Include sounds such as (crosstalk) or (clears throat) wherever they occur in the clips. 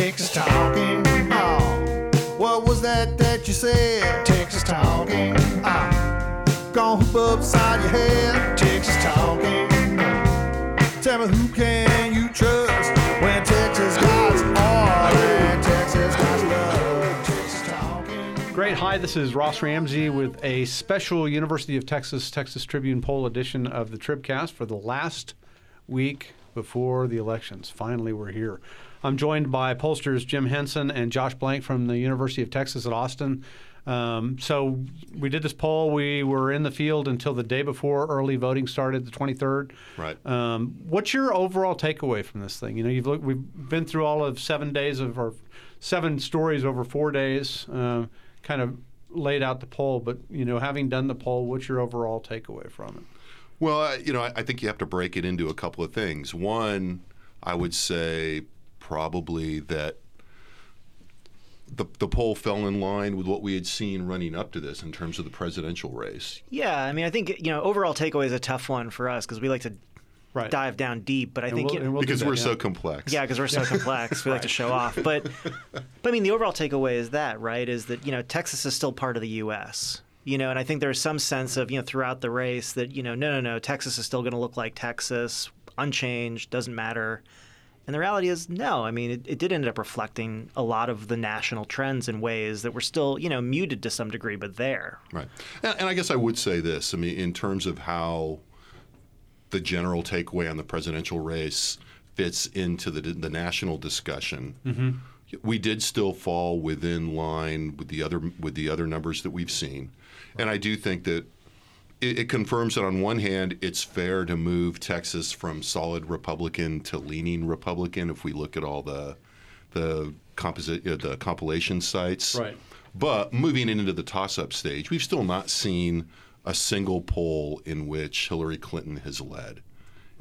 Texas talking. Oh, what was that that you said? Texas talking. Oh, gonna hoop upside your head. Texas talking. Tell me who can you trust when Texas got all and Texas got love. Texas talking. Great. Hi, this is Ross Ramsey with a special University of Texas Texas Tribune poll edition of the Tribcast for the last week before the elections. Finally, we're here. I'm joined by pollsters Jim Henson and Josh Blank from the University of Texas at Austin. Um, so we did this poll. We were in the field until the day before early voting started, the 23rd. Right. Um, what's your overall takeaway from this thing? You know, you've looked, we've been through all of seven days of our seven stories over four days. Uh, kind of laid out the poll, but you know, having done the poll, what's your overall takeaway from it? Well, you know, I I think you have to break it into a couple of things. One, I would say probably that the, the poll fell in line with what we had seen running up to this in terms of the presidential race. Yeah, I mean, I think you know, overall takeaway is a tough one for us because we like to Right. dive down deep. But I And think we'll- you know, we'll because that, we're yeah. so complex. yeah, because we're so complex, we like to (laughs) show off. But but I mean, the overall takeaway is that right is that you know Texas is still part of the U.S. You know, and I think there's some sense of you know throughout the race that you know no no no Texas is still going to look like Texas, unchanged, doesn't matter. And the reality is, no. I mean, it, it did end up reflecting a lot of the national trends in ways that were still, you know, muted to some degree, but there. Right. And, and I guess I would say this I mean, in terms of how the general takeaway on the presidential race fits into the, the national discussion, mm-hmm. we did still fall within line with the other with the other numbers that we've seen. And I do think that it, it confirms that on one hand, it's fair to move Texas from solid Republican to leaning Republican if we look at all the the composite uh, the compilation sites. Right. But moving into the toss-up stage, we've still not seen a single poll in which Hillary Clinton has led. Right.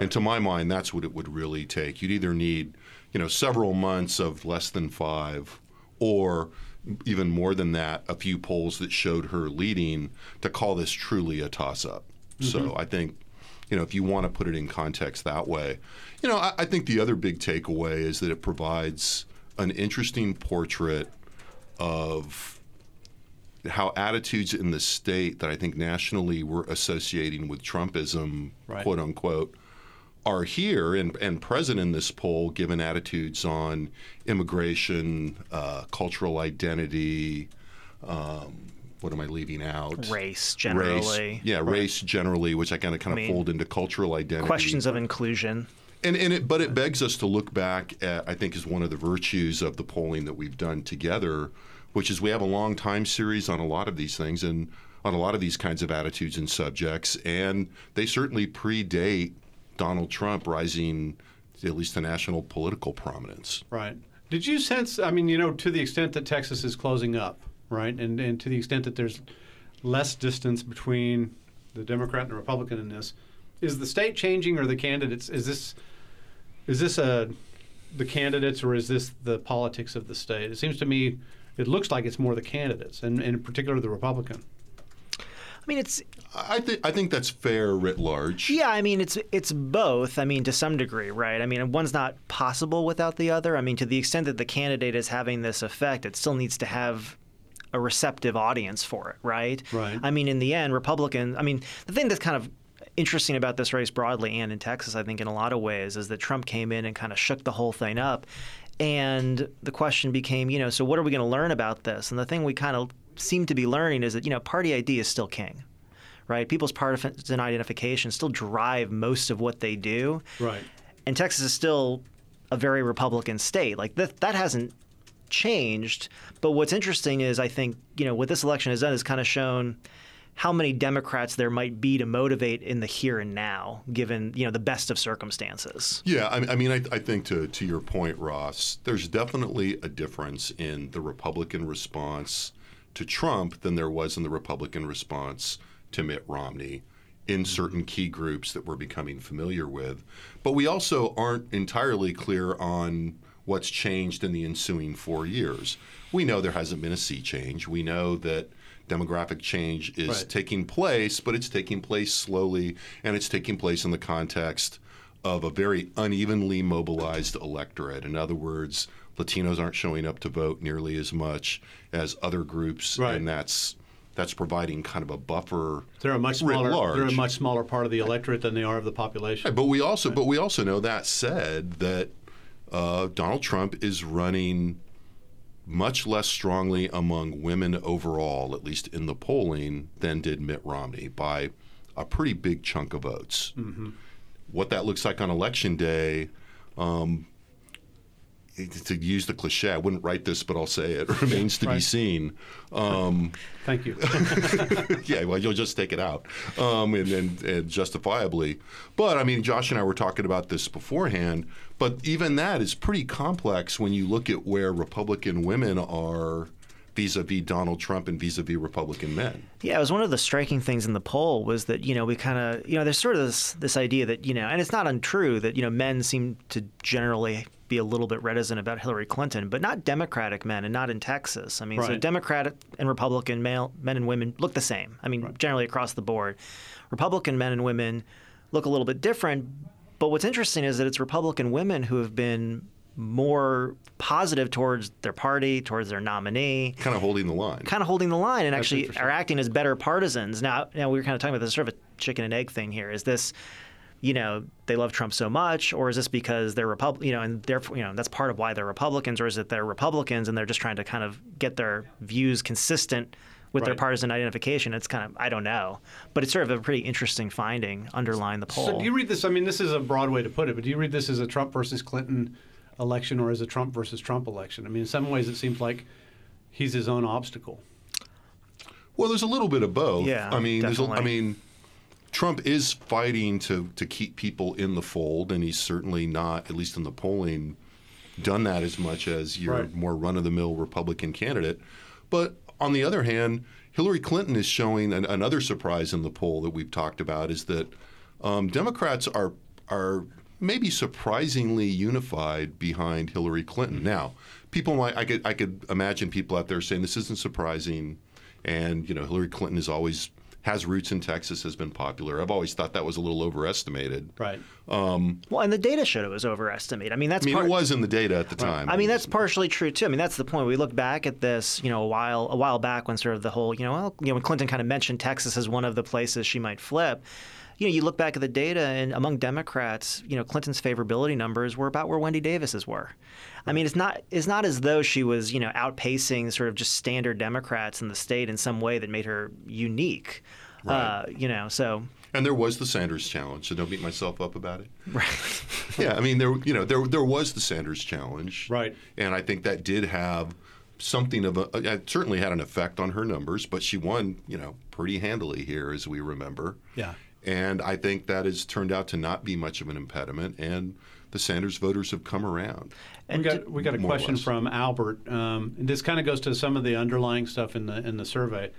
And to my mind, that's what it would really take. You'd either need, you know, several months of less than five, or even more than that, a few polls that showed her leading to call this truly a toss-up. So mm-hmm. I think, you know, if you want to put it in context that way, you know, I, I think the other big takeaway is that it provides an interesting portrait of how attitudes in the state that I think nationally we're associating with Trumpism, Right. quote unquote, are here and, and present in this poll, given attitudes on immigration, uh, cultural identity. Um, what am I leaving out? Race, generally. Race, yeah, race generally, which I kind of kind of mean, fold into cultural identity. Questions of inclusion. And, and it, but it begs us to look back at, I think, is one of the virtues of the polling that we've done together, which is we have a long time series on a lot of these things and on a lot of these kinds of attitudes and subjects, and they certainly predate Donald Trump rising, at least to national political prominence. Right. Did you sense? I mean, you know, to the extent that Texas is closing up, right, and and to the extent that there's less distance between the Democrat and the Republican in this, is the state changing or the candidates? Is this is this a the candidates or is this the politics of the state? It seems to me it looks like it's more the candidates, and, and in particular the Republican. I mean, it's I think I think that's fair writ large. Yeah, I mean it's it's both. I mean to some degree, right? I mean one's not possible without the other. I mean to the extent that the candidate is having this effect, it still needs to have a receptive audience for it, right? Right. I mean in the end, Republicans. I mean the thing that's kind of interesting about this race broadly and in Texas, I think in a lot of ways, is that Trump came in and kind of shook the whole thing up. And the question became, you know, so what are we going to learn about this? And the thing we kind of seem to be learning is that, you know, party ID is still king right? People's partisan identification still drive most of what they do. Right. And Texas is still a very Republican state. Like that, that hasn't changed. But what's interesting is I think, you know, what this election has done is kind of shown how many Democrats there might be to motivate in the here and now, given, you know, the best of circumstances. Yeah, I, I mean, I, I think to, to your point, Ross, there's definitely a difference in the Republican response to Trump than there was in the Republican response to Mitt Romney in certain key groups that we're becoming familiar with. But we also aren't entirely clear on what's changed in the ensuing four years. We know there hasn't been a sea change. We know that demographic change is Right. taking place, but it's taking place slowly, and it's taking place in the context of a very unevenly mobilized electorate. In other words, Latinos aren't showing up to vote nearly as much as other groups, Right. and that's that's providing kind of a buffer. They're a much smaller. large. They're a much smaller part of the electorate than they are of the population. But we also, but we also know that said that uh, Donald Trump is running much less strongly among women overall, at least in the polling, than did Mitt Romney by a pretty big chunk of votes. What that looks like on election day. Um, to use the cliche, I wouldn't write this, but I'll say it (laughs) remains to be seen. Um, (laughs) Thank you. (laughs) yeah, well, you'll just take it out, um, and, and, and justifiably. But I mean, Josh and I were talking about this beforehand. But even that is pretty complex when you look at where Republican women are vis-a-vis Donald Trump and vis-a-vis Republican men. Yeah, it was one of the striking things in the poll was that you know we kind of you know there's sort of this this idea that you know and it's not untrue that you know men seem to generally be a little bit reticent about Hillary Clinton, but not Democratic men and not in Texas. I mean, so Right. Democratic and Republican male men and women look the same. I mean, generally across the board, Republican men and women look a little bit different. But what's interesting is that it's Republican women who have been more positive towards their party, towards their nominee Kind of holding the line. kind of holding the line and actually are acting as better partisans. Now, now we were kind of talking about this sort of a chicken and egg thing here. Is this, you know, they love Trump so much, or is this because they're Repub, you know, and therefore, you know, that's part of why they're Republicans, or is it they're Republicans and they're just trying to kind of get their views consistent with their partisan identification? It's kind of I don't know, but it's sort of a pretty interesting finding underlying the poll. So do you read this? I mean, this is a broad way to put it, but do you read this as a Trump versus Clinton election or as a Trump versus Trump election? I mean, in some ways, it seems like he's his own obstacle. Well, there's a little bit of both. Yeah, I mean, there's a, I definitely. mean, Trump is fighting to to keep people in the fold, and he's certainly not, at least in the polling, done that as much as your Right. more run of the mill Republican candidate. But on the other hand, Hillary Clinton is showing an, another surprise in the poll that we've talked about is that um, Democrats are are maybe surprisingly unified behind Hillary Clinton. Now, people might I could I could imagine people out there saying this isn't surprising, and you know Hillary Clinton is always has roots in Texas, has been popular. I've always thought that was a little overestimated. Right. Um, well, and the data showed it was overestimated. I mean, that's I mean, part, it was in the data at the time. I mean, that's partially true too. I mean, that's the point. We look back at this, you know, a while a while back when sort of the whole, you know, well, you know, when Clinton kind of mentioned Texas as one of the places she might flip. You know, you look back at the data, and among Democrats, you know, Clinton's favorability numbers were about where Wendy Davis's were. I mean, it's not it's not as though she was, you know, outpacing sort of just standard Democrats in the state in some way that made her unique. Uh, you know, so And there was the Sanders challenge, so don't beat myself up about it. (laughs) right. (laughs) yeah, I mean, there you know there there was the Sanders challenge, Right. And I think that did have something of a it certainly had an effect on her numbers, but she won you know pretty handily here, as we remember. Yeah. And I think that has turned out to not be much of an impediment, and the Sanders voters have come around. And we got we got a question from Albert. Um, and this kind of goes to some of the underlying stuff in the in the survey.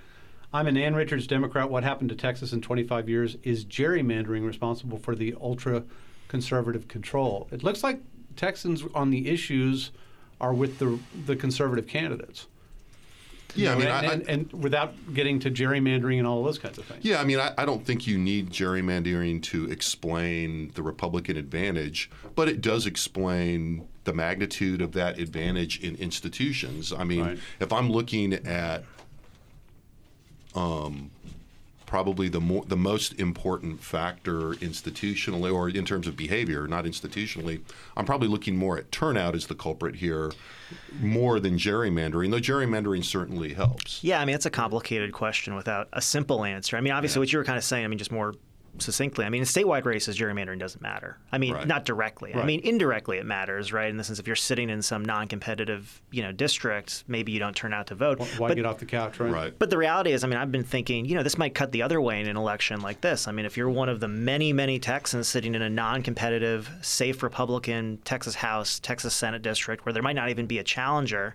I'm an Ann Richards Democrat. What happened to Texas in 25 years? Is gerrymandering responsible for the ultra conservative control? It looks like Texans on the issues are with the the conservative candidates. Yeah, I mean, and, I, and, and without getting to gerrymandering and all those kinds of things. Yeah, I mean, I, I don't think you need gerrymandering to explain the Republican advantage, but it does explain the magnitude of that advantage in institutions. I mean, Right. if I'm looking at um, probably the more the most important factor institutionally or in terms of behavior, not institutionally, I'm probably looking more at turnout as the culprit here, more than gerrymandering. Though gerrymandering certainly helps. Yeah, I mean, it's a complicated question without a simple answer. I mean, obviously, what you were kind of saying, I mean, just more succinctly, I mean, in statewide races, gerrymandering doesn't matter. I mean, Right. not directly. I mean, indirectly it matters, right? In the sense, if you're sitting in some non-competitive, you know, district, maybe you don't turn out to vote. Why but, get off the couch, right? Right. but the reality is, I mean, I've been thinking, you know, this might cut the other way in an election like this. I mean, if you're one of the many, many Texans sitting in a non-competitive, safe Republican Texas House, Texas Senate district, where there might not even be a challenger,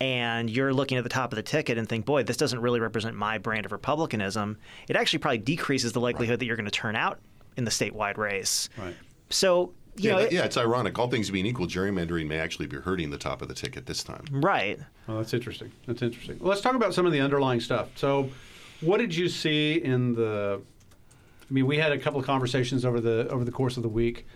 and you're looking at the top of the ticket and think, boy, this doesn't really represent my brand of republicanism, it actually probably decreases the likelihood that you're going to turn out in the statewide race. Right. So, you Yeah, know, that- it- yeah, it's ironic. All things being equal, gerrymandering may actually be hurting the top of the ticket this time. right. Well, that's interesting. That's interesting. Well, let's talk about some of the underlying stuff. So, what did you see in the? I mean, we had a couple of conversations over the over the course of the week.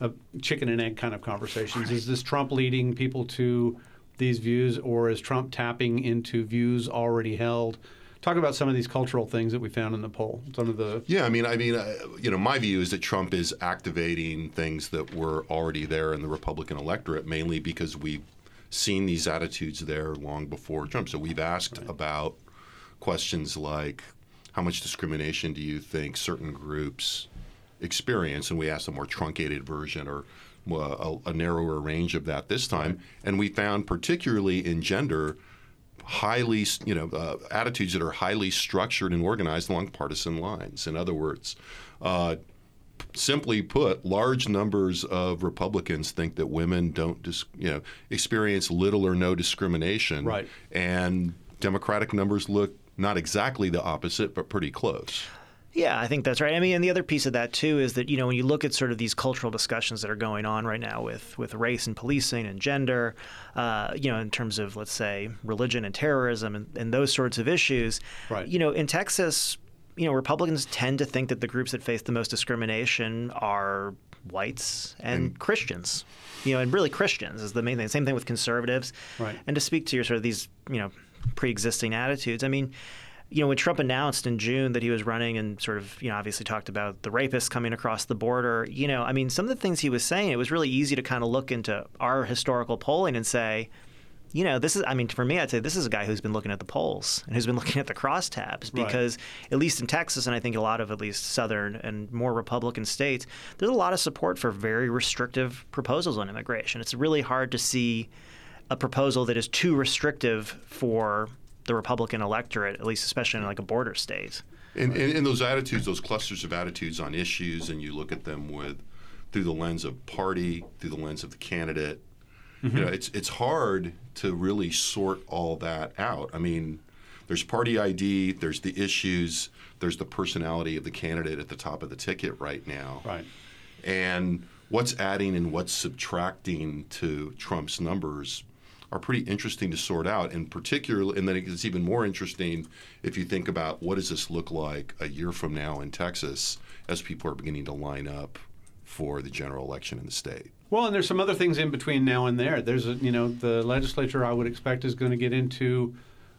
uh, chicken and egg kind of conversations. Is this Trump leading people to these views, or is Trump tapping into views already held? Talk about some of these cultural things that we found in the poll. Some of the Yeah, I mean, I mean, uh, you know, my view is that Trump is activating things that were already there in the Republican electorate, mainly because we've seen these attitudes there long before Trump. So we've asked about questions like, how much discrimination do you think certain groups experience? And we asked a more truncated version or a, a narrower range of that this time. And we found, particularly in gender, highly, you know, uh, attitudes that are highly structured and organized along partisan lines. In other words, uh, simply put, large numbers of Republicans think that women don't, dis- you know, experience little or no discrimination. Right. And Democratic numbers look not exactly the opposite, but pretty close. Yeah, I think that's right. I mean, and the other piece of that too is that you know when you look at sort of these cultural discussions that are going on right now with with race and policing and gender, uh, you know, in terms of let's say religion and terrorism and, and those sorts of issues, Right. you know, in Texas, you know, Republicans tend to think that the groups that face the most discrimination are whites and, Christians. You know, and really Christians is the main thing. Same thing with conservatives. Right. And to speak to your sort of these, you know, pre-existing attitudes, I mean, you know, when Trump announced in June that he was running and sort of, you know, obviously talked about the rapists coming across the border, you know, I mean, some of the things he was saying, it was really easy to kind of look into our historical polling and say, you know, this is, I mean, for me, I'd say this is a guy who's been looking at the polls and who's been (laughs) looking at the crosstabs Right. because, at least in Texas, and I think a lot of at least southern and more Republican states, there's a lot of support for very restrictive proposals on immigration. It's really hard to see a proposal that is too restrictive for the Republican electorate, at least especially in like a border state. And, and, and those attitudes, those clusters of attitudes on issues, and you look at them with through the lens of party, through the lens of the candidate. You mm-hmm. know, it's it's hard to really sort all that out. I mean, there's party ID, there's the issues, there's the personality of the candidate at the top of the ticket right now. right. And what's adding and what's subtracting to Trump's numbers are pretty interesting to sort out. And particularly, and then it's even more interesting if you think about what does this look like a year from now in Texas as people are beginning to line up for the general election in the state. Well, and there's some other things in between now and there. There's a, you know, the legislature I would expect is going to get into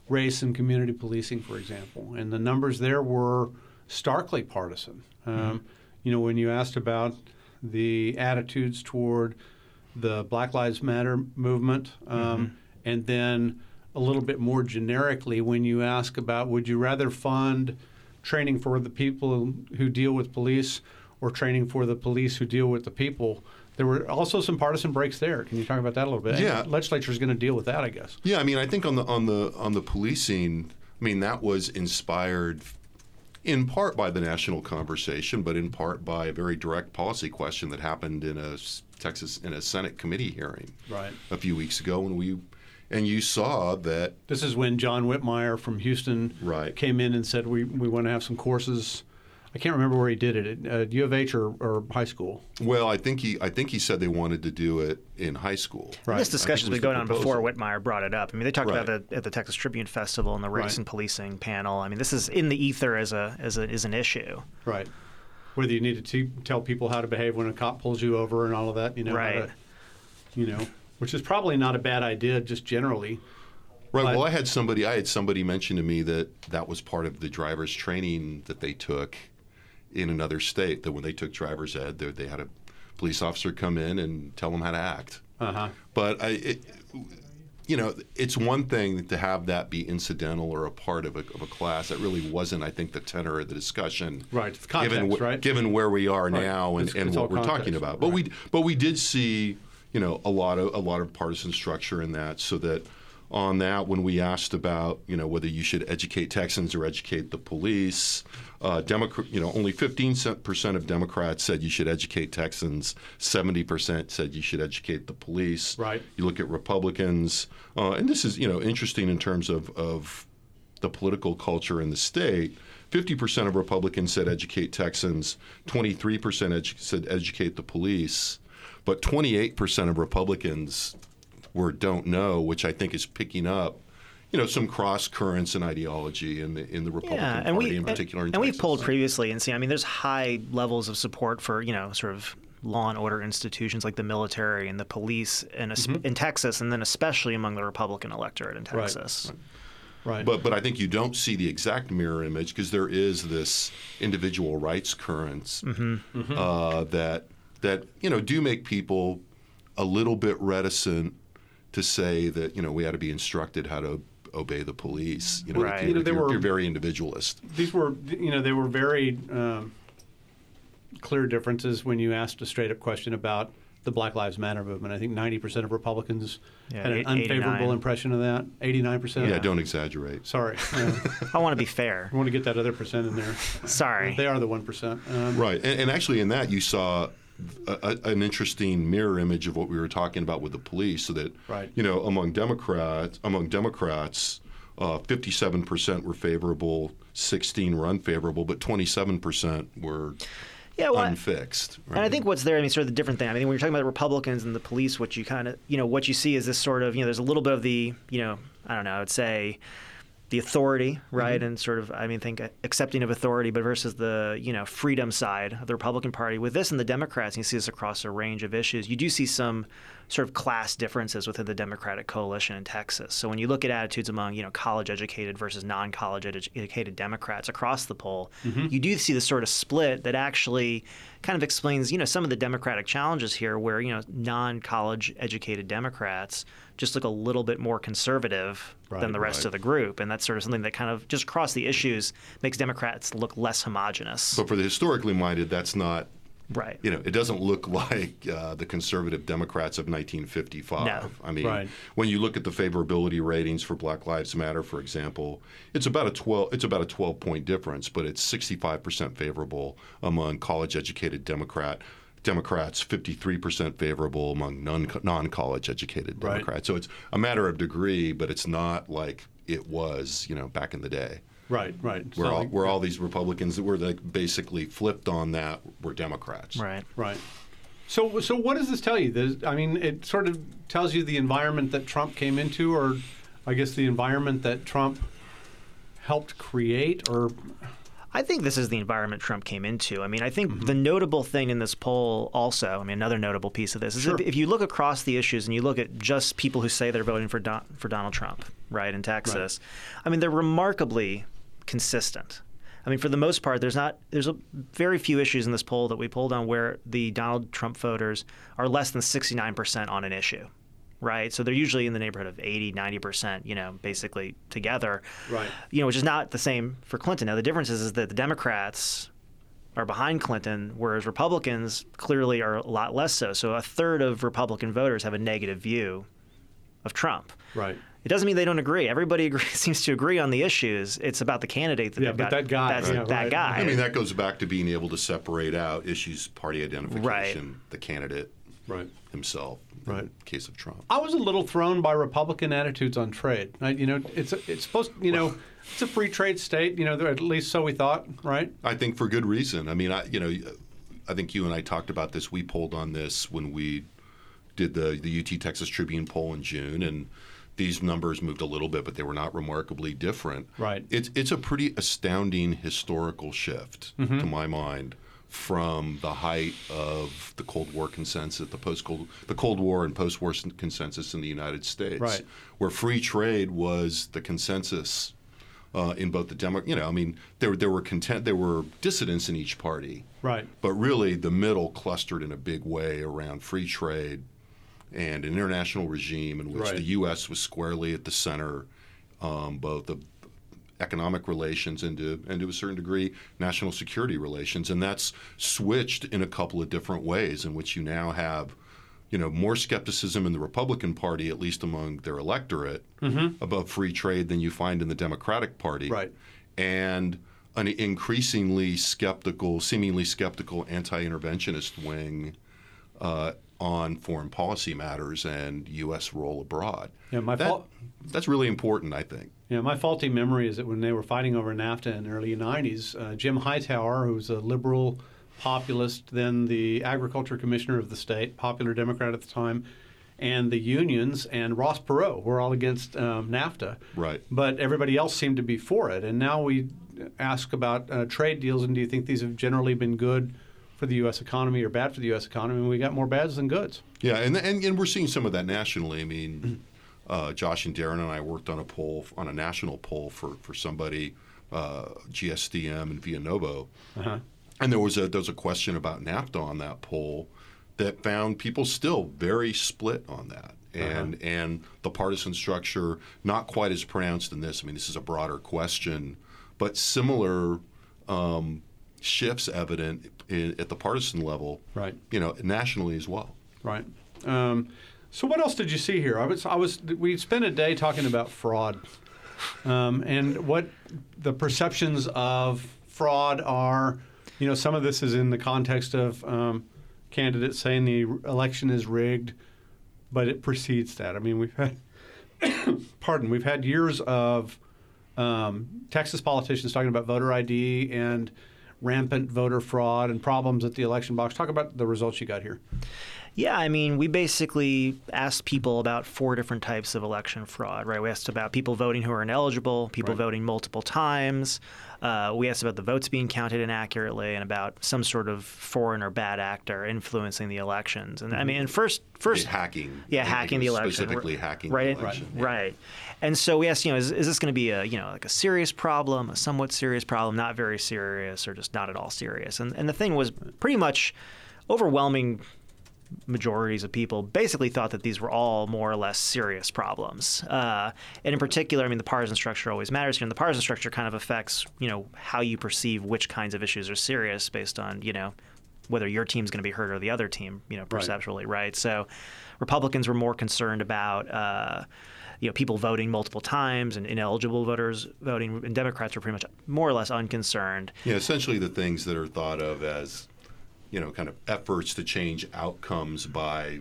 race and community policing, for example, and the numbers there were starkly partisan. Um, You know, when you asked about the attitudes toward the Black Lives Matter movement, um, and then a little bit more generically, when you ask about would you rather fund training for the people who deal with police or training for the police who deal with the people. There were also some partisan breaks there. Can you talk about that a little bit? Yeah. Legislature is going to deal with that, I guess. Yeah, I mean, I think on the on the on the policing, I mean, that was inspired in part by the national conversation, but in part by a very direct policy question that happened in a Texas in a Senate committee hearing Right. a few weeks ago, when we and you saw that This is when John Whitmire from Houston Right. came in and said we, we want to have some courses. I can't remember where he did it, at uh, U of H or, or high school. well, I think he I think he said they wanted to do it in high school. Right. This discussion's been going on before proposal. Whitmire brought it up. I mean, they talked about it at the Texas Tribune Festival and the race Right. and policing panel. I mean, this is in the ether as a as a is an issue. Right. Whether you need to te- tell people how to behave when a cop pulls you over and all of that, you know. Right. to- you know, which is probably not a bad idea, just generally. Right. But- well, I had somebody I had somebody mention to me that that was part of the driver's training that they took in another state. That when they took driver's ed, they, they had a police officer come in and tell them how to act. Uh huh. But I, it, you know, it's one thing to have that be incidental or a part of a, of a class. That really wasn't, I think, the tenor of the discussion. Right, it's given context, wh- right? given where we are Right. now and, It's- and it's what we're talking about. But right. we but we did see, you know, a lot of a lot of partisan structure in that, so that on that when we asked about you know whether you should educate Texans or educate the police, uh, Democrat, you know, only 15 percent of Democrats said you should educate Texans. 70 percent said you should educate the police. Right. You look at Republicans, uh, and this is you know interesting in terms of of the political culture in the state. 50% of Republicans said educate Texans, 23% edu- said educate the police, but 28% of Republicans were don't know, which I think is picking up, you know, some cross currents and ideology in the in the Republican yeah, and Party we in particular. in and we've Texas. polled previously and seen. I mean, there's high levels of support for you know sort of law and order institutions like the military and the police in, Mm-hmm. in Texas, and then especially among the Republican electorate in Texas. Right. right. But but I think you don't see the exact mirror image because there is this individual rights currents Uh, that that you know do make people a little bit reticent to say that you know we ought to be instructed how to obey the police. You know, Right. if, You know, they you're, were- you're very individualist. these were you know they were very um, clear differences when you asked a straight up question about the Black Lives Matter movement. I think 90% of Republicans Yeah, had an eight- unfavorable 89. impression of that. 89%. Yeah, don't exaggerate. Sorry. (laughs) Uh, I want to be fair. I want to get that other percent in there. Sorry. They are the 1%. Um, Right, and, and actually in that you saw a, a, an interesting mirror image of what we were talking about with the police. So that Right. you know among Democrats, among Democrats, uh, fifty-seven percent were favorable, sixteen were unfavorable, but twenty-seven percent were Yeah, well, unfixed. And I think what's there, I mean, sort of the different thing. I mean, when you're talking about Republicans and the police, what you kind of, you know, what you see is this sort of, you know, there's a little bit of the, you know, I don't know, I would say the authority, mm-hmm. right? And sort of, I mean, think accepting of authority, but versus the, you know, freedom side of the Republican Party. With this and the Democrats, you see this across a range of issues, you do see some sort of class differences within the Democratic coalition in Texas. So when you look at attitudes among, you know, college educated versus non college educated Democrats across the poll, mm-hmm. you do see this sort of split that actually kind of explains, you know, some of the Democratic challenges here where, you know, non college educated Democrats just look a little bit more conservative Right, than the rest right. of the group. And that's sort of something that kind of just across the issues makes Democrats look less homogenous. But for the historically minded, that's not. Right. You know, it doesn't look (laughs) like uh, the conservative Democrats of 1955. No. I mean, Right. when you look at the favorability ratings for Black Lives Matter, for example, it's about a 12. It's about a 12 point difference, but it's 65 percent favorable among college-educated Democrat Democrats, 53 percent favorable among non non-college educated Democrats. Right. Democrats. So it's a matter of degree, but it's not like it was, you know, back in the day. Right, right. Where So, all, where all these Republicans that were like basically flipped on that were Democrats. Right. Right. So, so what does this tell you? This, I mean, it sort of tells you the environment that Trump came into, or I guess the environment that Trump helped create, or I think this is the environment Trump came into. I mean, I think mm-hmm. the notable thing in this poll also, I mean, another notable piece of this is Sure. if, if you look across the issues and you look at just people who say they're voting for Don, for Donald Trump, right, in Texas, I mean, they're remarkably consistent. I mean, for the most part, there's not there's a very few issues in this poll that we pulled on where the Donald Trump voters are less than 69% on an issue. Right, so they're usually in the neighborhood of 80, 90 percent, you know, basically together Right. you know, which is not the same for Clinton. Now, the difference is, is that the Democrats are behind Clinton, whereas Republicans clearly are a lot less so. So a third of Republican voters have a negative view of Trump. right. It doesn't mean they don't agree. Everybody (laughs) agree, seems to agree on the issues. It's about the candidate that Yeah, they've but got. that guy, that's yeah, that right. guy. I mean, that goes back to being able to separate out issues, party identification, the candidate Right. himself. In Right. the case of Trump. I was a little thrown by Republican attitudes on trade. Right? You know, it's it's supposed, you know, it's a free trade state. You know, at least so we thought, right? I think for good reason. I mean, I you know, I think you and I talked about this. We polled on this when we did the the UT Texas Tribune poll in June, and these numbers moved a little bit, but they were not remarkably different. Right. It's it's a pretty astounding historical shift Mm-hmm. to my mind from the height of the Cold War consensus, the post Cold the Cold War and post war consensus in the United States, Right. where free trade was the consensus uh, in both the Demo. You know, I mean, there there were content, there were dissidents in each party, Right. but really the middle clustered in a big way around free trade and an international regime in which Right. the U.S. was squarely at the center, um, both of economic relations and to, and to a certain degree national security relations, and that's switched in a couple of different ways in which you now have. You know, more skepticism in the Republican Party, at least among their electorate, about free trade than you find in the Democratic Party Right. and an increasingly skeptical, seemingly skeptical anti-interventionist wing uh, on foreign policy matters and U.S. role abroad. Yeah, my That- fault. That's really important, I think. Yeah, my faulty memory is that when they were fighting over NAFTA in the early 90s, uh, Jim Hightower, who was a liberal populist, then the agriculture commissioner of the state, popular Democrat at the time, and the unions and Ross Perot were all against um, NAFTA. Right. But everybody else seemed to be for it. And now we ask about uh, trade deals, and do you think these have generally been good for the U.S. economy or bad for the U.S. economy. And we got more bads than goods. Yeah, and, and and we're seeing some of that nationally. I mean, (clears throat) uh, Josh and Darren and I worked on a poll on a national poll for for somebody, uh, GSDM and Via Uh-huh. and there was a there was a question about NAFTA on that poll that found people still very split on that. And and the partisan structure not quite as pronounced in this. I mean, this is a broader question, but similar um, shifts evident in, at the partisan level. Right. You know, nationally as well. Right. Um, so what else did you see here? I was, I was, we spent a day talking about fraud, um, and what the perceptions of fraud are. You know, some of this is in the context of um, candidates saying the election is rigged, but it precedes that. I mean, we've had, (coughs) pardon, we've had years of um, Texas politicians talking about voter ID and rampant voter fraud and problems at the election box. Talk about the results you got here. Yeah, I mean, we basically asked people about four different types of election fraud, right? We asked about people voting who are ineligible, people Right. voting multiple times. Uh, we asked about the votes being counted inaccurately, and about some sort of foreign or bad actor influencing the elections. And I mean, and first, first Yeah, hacking. yeah, hacking the election, Specifically r- hacking right, the election. right. And so we asked, you know, is, is this going to be a, you know, like a serious problem, a somewhat serious problem, not very serious, or just not at all serious? And and the thing was pretty much overwhelming majorities of people basically thought that these were all more or less serious problems. Uh, and in particular, I mean, the partisan structure always matters here. And the partisan structure kind of affects, you know, how you perceive which kinds of issues are serious based on, you know, whether your team's going to be hurt or the other team, you know, perceptually, right? So Republicans were more concerned about, uh, you know, people voting multiple times and ineligible voters voting, and Democrats were pretty much more or less unconcerned. Yeah, essentially the things that are thought of as, you know, kind of efforts to change outcomes by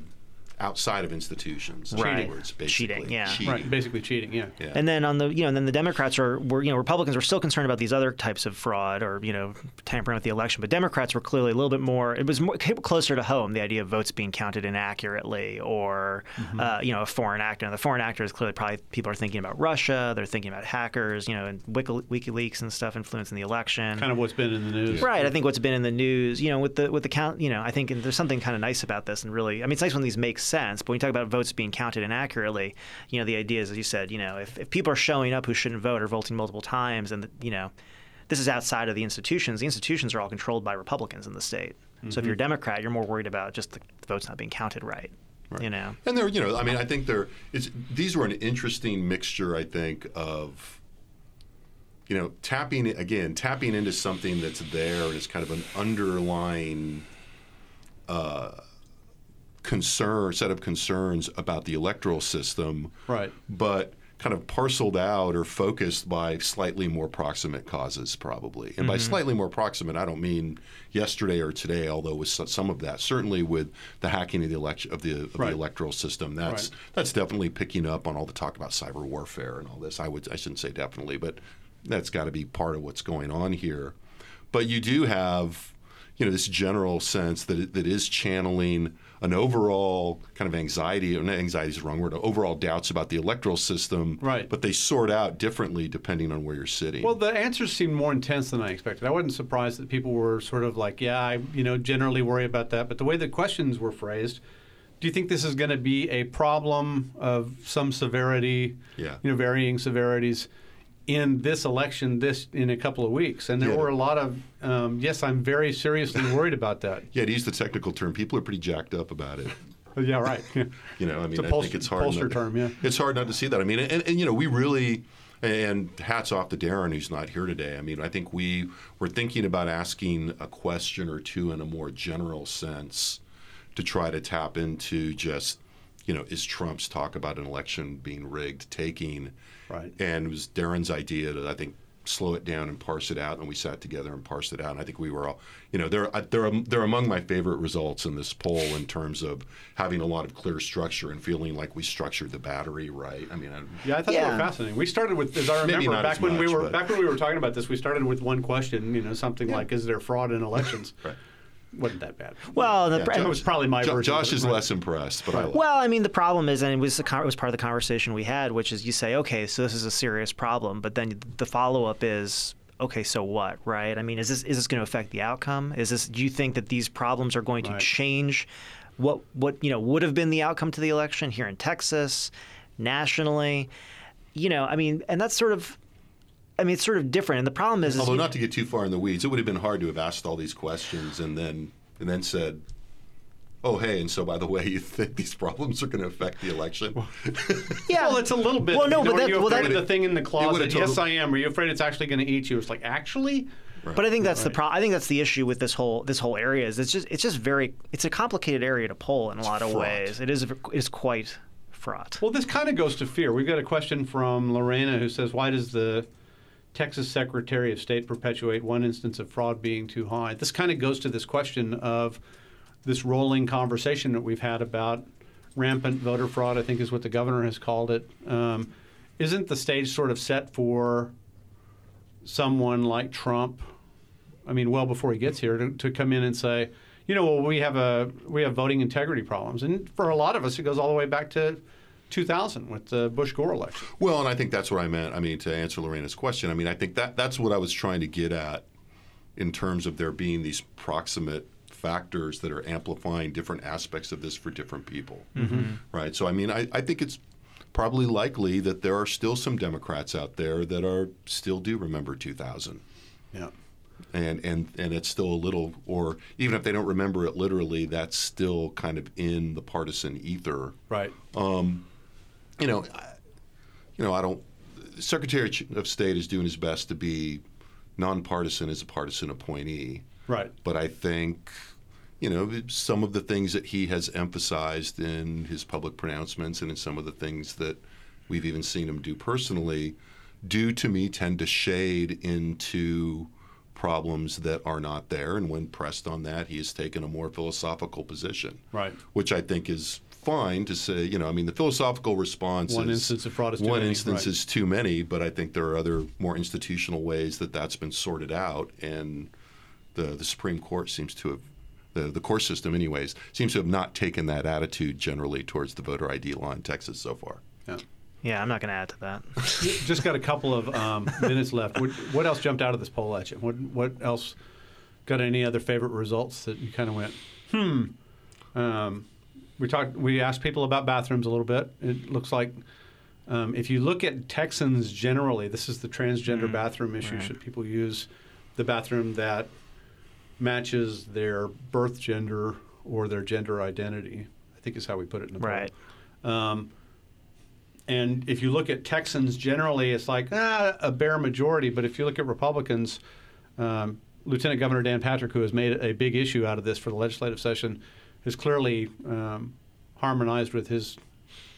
outside of institutions. In other Right. words, basically. Cheating, yeah. Right, basically cheating. Yeah. Yeah. And then on the you know, and then the Democrats are were you know Republicans were still concerned about these other types of fraud or you know tampering with the election, but Democrats were clearly a little bit more. It was more came closer to home the idea of votes being counted inaccurately or uh, you know a foreign actor. And the foreign actor is clearly probably people are thinking about Russia. They're thinking about hackers, you know, and WikiLeaks and stuff influencing the election. Kind of what's been in the news. Right. I think what's been in the news, you know, with the with the count, you know, I think there's something kind of nice about this, and really, I mean, it's nice when these make sense. But when you talk about votes being counted inaccurately, you know, the idea is, as you said, you know, if, if people are showing up who shouldn't vote or voting multiple times, and you know, this is outside of the institutions. The institutions are all controlled by Republicans in the state. So if you're a Democrat, you're more worried about just the, the votes not being counted right. You know. And they're, you know, I mean, I think they're, it's, these were an interesting mixture, I think, of, you know, tapping, again, tapping into something that's there and it's kind of an underlying uh, concern, set of concerns about the electoral system. Right. But kind of parceled out or focused by slightly more proximate causes, probably. And by mm-hmm. slightly more proximate, I don't mean yesterday or today, although with some of that, certainly with the hacking of the election of the, of Right. the electoral system, that's Right. that's definitely picking up on all the talk about cyber warfare and all this. I would I shouldn't say definitely, but that's got to be part of what's going on here. But you do have, you know, this general sense that it, that is channeling an overall kind of anxiety, or not anxiety is the wrong word, overall doubts about the electoral system. Right. But they sort out differently depending on where you're sitting. Well, the answers seemed more intense than I expected. I wasn't surprised that people were sort of like, "Yeah, I, you know, generally worry about that." But the way the questions were phrased, do you think this is going to be a problem of some severity? Yeah. You know, varying severities in this election, this in a couple of weeks, and there Yeah. were a lot of, um, yes, I'm very seriously (laughs) worried about that. yeah, to use the technical term, people are pretty jacked up about it. (laughs) yeah, right. (laughs) You know, I mean, It's a I pollster- think it's hard. not, term, yeah. It's hard not to see that. I mean, and, and you know, we really, and hats off to Darren who's not here today. I mean, I think we were thinking about asking a question or two in a more general sense to try to tap into just, you know, is Trump's talk about an election being rigged taking? Right. And it was Darren's idea to, I think, slow it down and parse it out. And we sat together and parsed it out. And I think we were all, you know, they're they're they're among my favorite results in this poll in terms of having a lot of clear structure and feeling like we structured the battery right. I mean, I, Yeah, I thought they Yeah. were fascinating. We started with, as I remember, back as when we were back when we were talking about this, we started with one question. You know, something like, "Is there fraud in elections?" (laughs) Right. Wasn't that bad? Well, the, Yeah, That was probably my Jo- version. Josh is right. less impressed, but I like. it. Well, I mean, the problem is, and it was, the, con- it was part of the conversation we had, which is you say, okay, so this is a serious problem, but then the follow up is, okay, so what, right? I mean, is this is this going to affect the outcome? Is this? Do you think that these problems are going to Right. change what what you know would have been the outcome to the election here in Texas, nationally? You know, I mean, and that's sort of. I mean, it's sort of different, and the problem is, is Although you- not to get too far in the weeds, it would have been hard to have asked all these questions and then and then said, "Oh, hey, and so by the way, you think these problems are going to affect the election?" (laughs) yeah, Well, it's a little bit. Well, no, you know, but are that- you well, that- the thing in the closet? would've Yes, I am. Are you afraid it's actually going to eat you? It's like actually. But I think that's the pro- I think that's the issue with this whole this whole area is it's just it's just very it's a complicated area to poll in a lot of fraught. ways. It is it is quite fraught. Well, this kind of goes to fear. We've got a question from Lorena who says, "Why does the Texas Secretary of State perpetuate one instance of fraud being too high?" This kind of goes to this question of this rolling conversation that we've had about rampant voter fraud. I think is what the governor has called it. Um, isn't the stage sort of set for someone like Trump? I mean, well before he gets here, to, to come in and say, you know, well, we have a we have voting integrity problems, and for a lot of us, it goes all the way back to 2000 with the Bush Gore election. Well, and I think that's what I meant. I mean, to answer Lorena's question, I mean, I think that that's what I was trying to get at in terms of there being these proximate factors that are amplifying different aspects of this for different people. Mm-hmm. Right. So, I mean, I, I think it's probably likely that there are still some Democrats out there that are still do remember 2000 Yeah. and and and it's still a little or even if they don't remember it literally that's still kind of in the partisan ether Right. Um, you know, I, you know, I don't. Secretary of State is doing his best to be nonpartisan as a partisan appointee, Right. but I think, you know, some of the things that he has emphasized in his public pronouncements and in some of the things that we've even seen him do personally, do to me tend to shade into problems that are not there. And when pressed on that, he has taken a more philosophical position Right. which I think is fine to say. You know, I mean, the philosophical response One is instance of fraud is too one many, instance right. is too many, but I think there are other more institutional ways that that's been sorted out, and the the Supreme Court seems to have. The, the court system, anyways, seems to have not taken that attitude generally towards the voter ID law in Texas so far. Yeah. Yeah, I'm not going to add to that. Just got a couple of um, minutes left. What, what else jumped out of this poll at you? What what else? Got any other favorite results that you kind of went, hmm? Um, we talked. We asked people about bathrooms a little bit. It looks like um, if you look at Texans generally, this is the transgender bathroom issue. right. Should people use the bathroom that matches their birth gender or their gender identity? I think is how we put it in the poll. Right. Um, and if you look at Texans generally, it's like ah, a bare majority. But if you look at Republicans, um, Lieutenant Governor Dan Patrick, who has made a big issue out of this for the legislative session, has clearly um, harmonized with his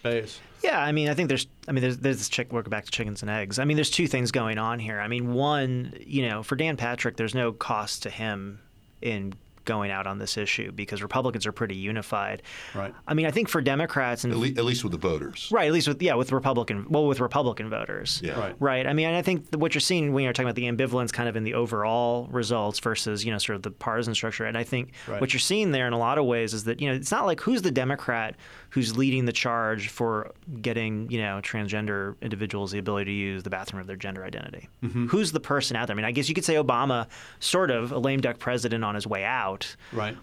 base. Yeah, I mean, I think there's, I mean, there's, there's this chick. We're back to chickens and eggs. I mean, there's two things going on here. I mean, one, you know, for Dan Patrick, there's no cost to him in going out on this issue because Republicans are pretty unified. Right. I mean, I think for Democrats and At, le- at least with the voters. right, at least with yeah, with Republican, well, with Republican voters. Yeah. Right. Right. I mean, and I think what you're seeing when you're talking about the ambivalence kind of in the overall results versus, you know, sort of the partisan structure. And I think Right. what you're seeing there in a lot of ways is that, you know, it's not like who's the Democrat who's leading the charge for getting, you know, transgender individuals the ability to use the bathroom of their gender identity. Mm-hmm. Who's the person out there? I mean, I guess you could say Obama, sort of a lame duck president on his way out. Right.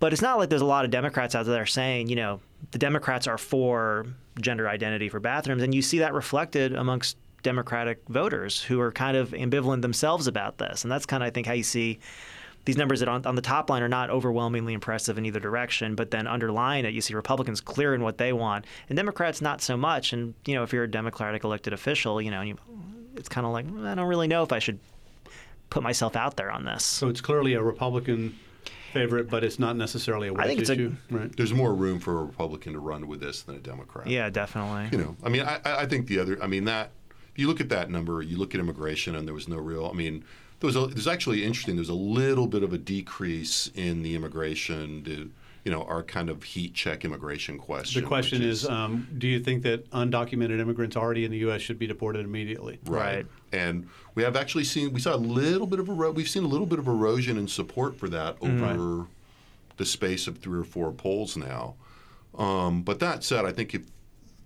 But it's not like there's a lot of Democrats out there saying, you know, the Democrats are for gender identity for bathrooms. And you see that reflected amongst Democratic voters who are kind of ambivalent themselves about this. And that's kind of, I think, how you see these numbers that on, on the top line are not overwhelmingly impressive in either direction. But then underlying it, you see Republicans clear in what they want, and Democrats not so much. And, you know, if you're a Democratic elected official, you know, you, it's kind of like, mm, I don't really know if I should put myself out there on this. So it's clearly a Republican favorite, but it's not necessarily a wedge think it's a- right. There's more room for a Republican to run with this than a Democrat. Yeah, definitely. You know, I mean, I, I I think the other, I mean, that if you look at that number, you look at immigration, and there was no real. I mean, there was a, there's actually interesting. There's a little bit of a decrease in the immigration. To, you know, our kind of heat check immigration question. The question which is, um, do you think that undocumented immigrants already in the U.S. should be deported immediately? Right. Right. And we have actually seen we saw a little bit of ero- we've seen a little bit of erosion in support for that Mm-hmm. over the space of three or four polls now. Um, but that said, I think if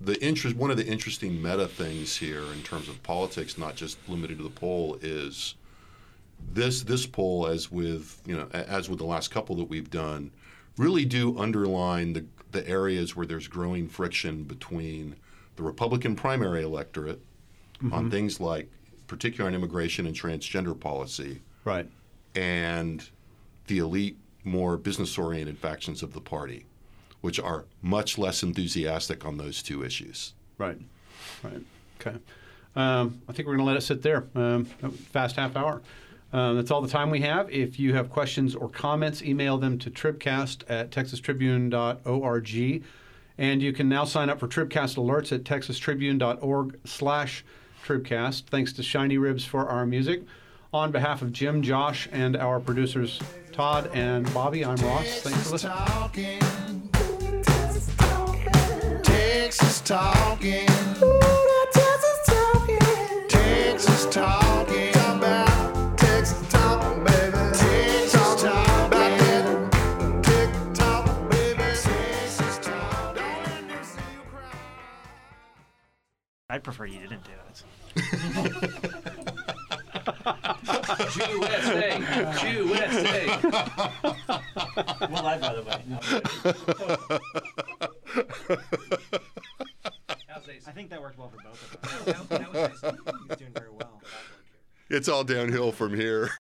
the interest one of the interesting meta things here in terms of politics, not just limited to the poll, is this this poll, as with you know as with the last couple that we've done, really do underline the the areas where there's growing friction between the Republican primary electorate on things like, particularly on immigration and transgender policy, Right. and the elite, more business oriented factions of the party, which are much less enthusiastic on those two issues. Right. Right. Okay. Um, I think we're going to let it sit there. Um, fast half hour. Um, that's all the time we have. If you have questions or comments, email them to tribcast at texastribune.org. And you can now sign up for Tribcast alerts at texastribune.org slash tribcast. Thanks to Shinyribs for our music. On behalf of Jim, Josh, and our producers Todd and Bobby, I'm Ross. Thanks for listening. Talking. Texas talking. Texas talking. I'd prefer you didn't do it. USA, USA. Well, I, by the way. I think that worked well for both of us. That was nice. He's doing very well. It's all downhill from here.